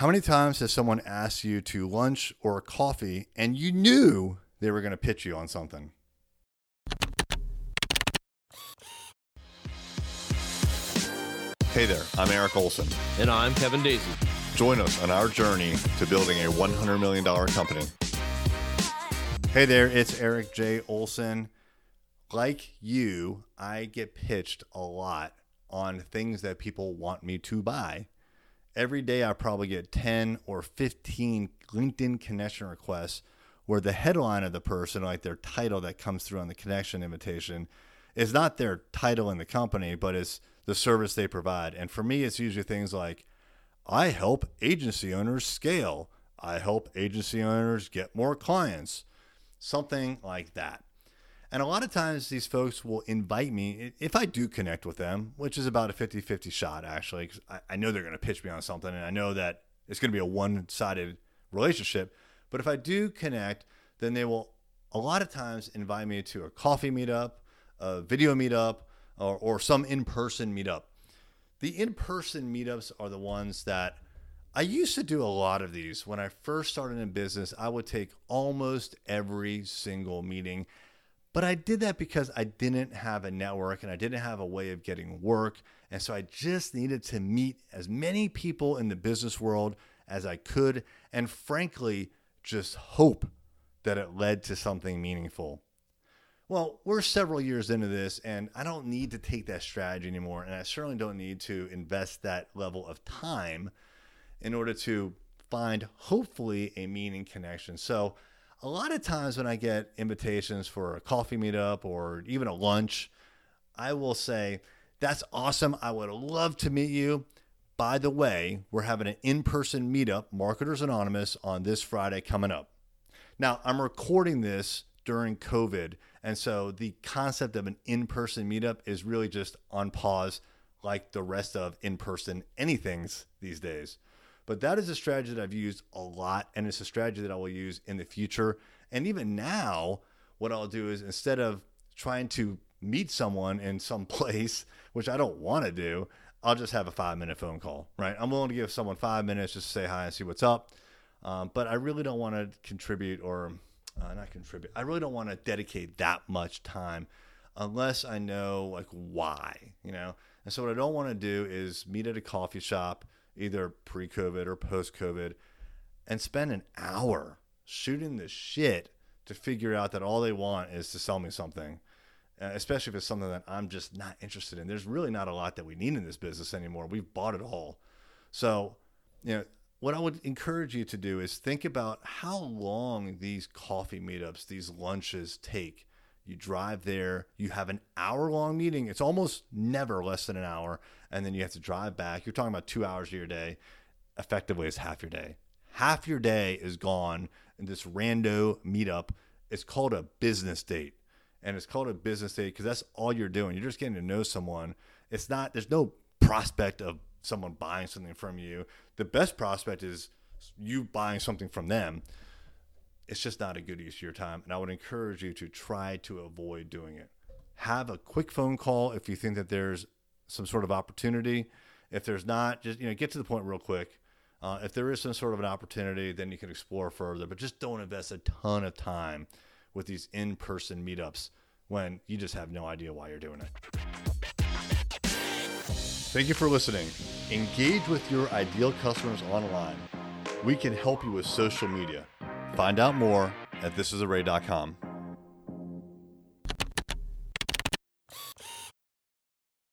How many times has someone asked you to lunch or a coffee and you knew they were going to pitch you on something? Hey there, I'm Eric Olson. And I'm Kevin Dayton. Join us on our journey to building a $100 million company. Hey there, it's Eric J. Olson. Like you, I get pitched a lot on things that people want me to buy. Every day, I probably get 10 or 15 LinkedIn connection requests where the headline of the person, like their title that comes through on the connection invitation, is not their title in the company, but it's the service they provide. And for me, it's usually things like I help agency owners scale, I help agency owners get more clients, something like that. And a lot of times these folks will invite me, if I do connect with them, which is about a 50 50 shot actually, because I, I know they're going to pitch me on something and I know that it's going to be a one sided relationship. But if I do connect, then they will a lot of times invite me to a coffee meetup, a video meetup, or, or some in person meetup. The in person meetups are the ones that I used to do a lot of these. When I first started in business, I would take almost every single meeting. But I did that because I didn't have a network and I didn't have a way of getting work. And so I just needed to meet as many people in the business world as I could. And frankly, just hope that it led to something meaningful. Well, we're several years into this, and I don't need to take that strategy anymore. And I certainly don't need to invest that level of time in order to find, hopefully, a meaning connection. So, a lot of times when I get invitations for a coffee meetup or even a lunch, I will say, That's awesome. I would love to meet you. By the way, we're having an in person meetup, Marketers Anonymous, on this Friday coming up. Now, I'm recording this during COVID. And so the concept of an in person meetup is really just on pause, like the rest of in person anythings these days. But that is a strategy that I've used a lot, and it's a strategy that I will use in the future. And even now, what I'll do is instead of trying to meet someone in some place, which I don't want to do, I'll just have a five minute phone call, right? I'm willing to give someone five minutes just to say hi and see what's up. Um, but I really don't want to contribute or uh, not contribute. I really don't want to dedicate that much time unless I know like why, you know. And so what I don't want to do is meet at a coffee shop, either pre-COVID or post-COVID, and spend an hour shooting the shit to figure out that all they want is to sell me something. Uh, especially if it's something that I'm just not interested in. There's really not a lot that we need in this business anymore. We've bought it all. So, you know, what I would encourage you to do is think about how long these coffee meetups, these lunches take. You drive there, you have an hour long meeting. It's almost never less than an hour. And then you have to drive back. You're talking about two hours of your day. Effectively, it's half your day. Half your day is gone in this rando meetup. It's called a business date. And it's called a business date because that's all you're doing. You're just getting to know someone. It's not, there's no prospect of someone buying something from you. The best prospect is you buying something from them. It's just not a good use of your time. And I would encourage you to try to avoid doing it. Have a quick phone call if you think that there's some sort of opportunity. If there's not, just you know, get to the point real quick. Uh, if there is some sort of an opportunity, then you can explore further. But just don't invest a ton of time with these in-person meetups when you just have no idea why you're doing it. Thank you for listening. Engage with your ideal customers online. We can help you with social media. Find out more at thisisarray.com.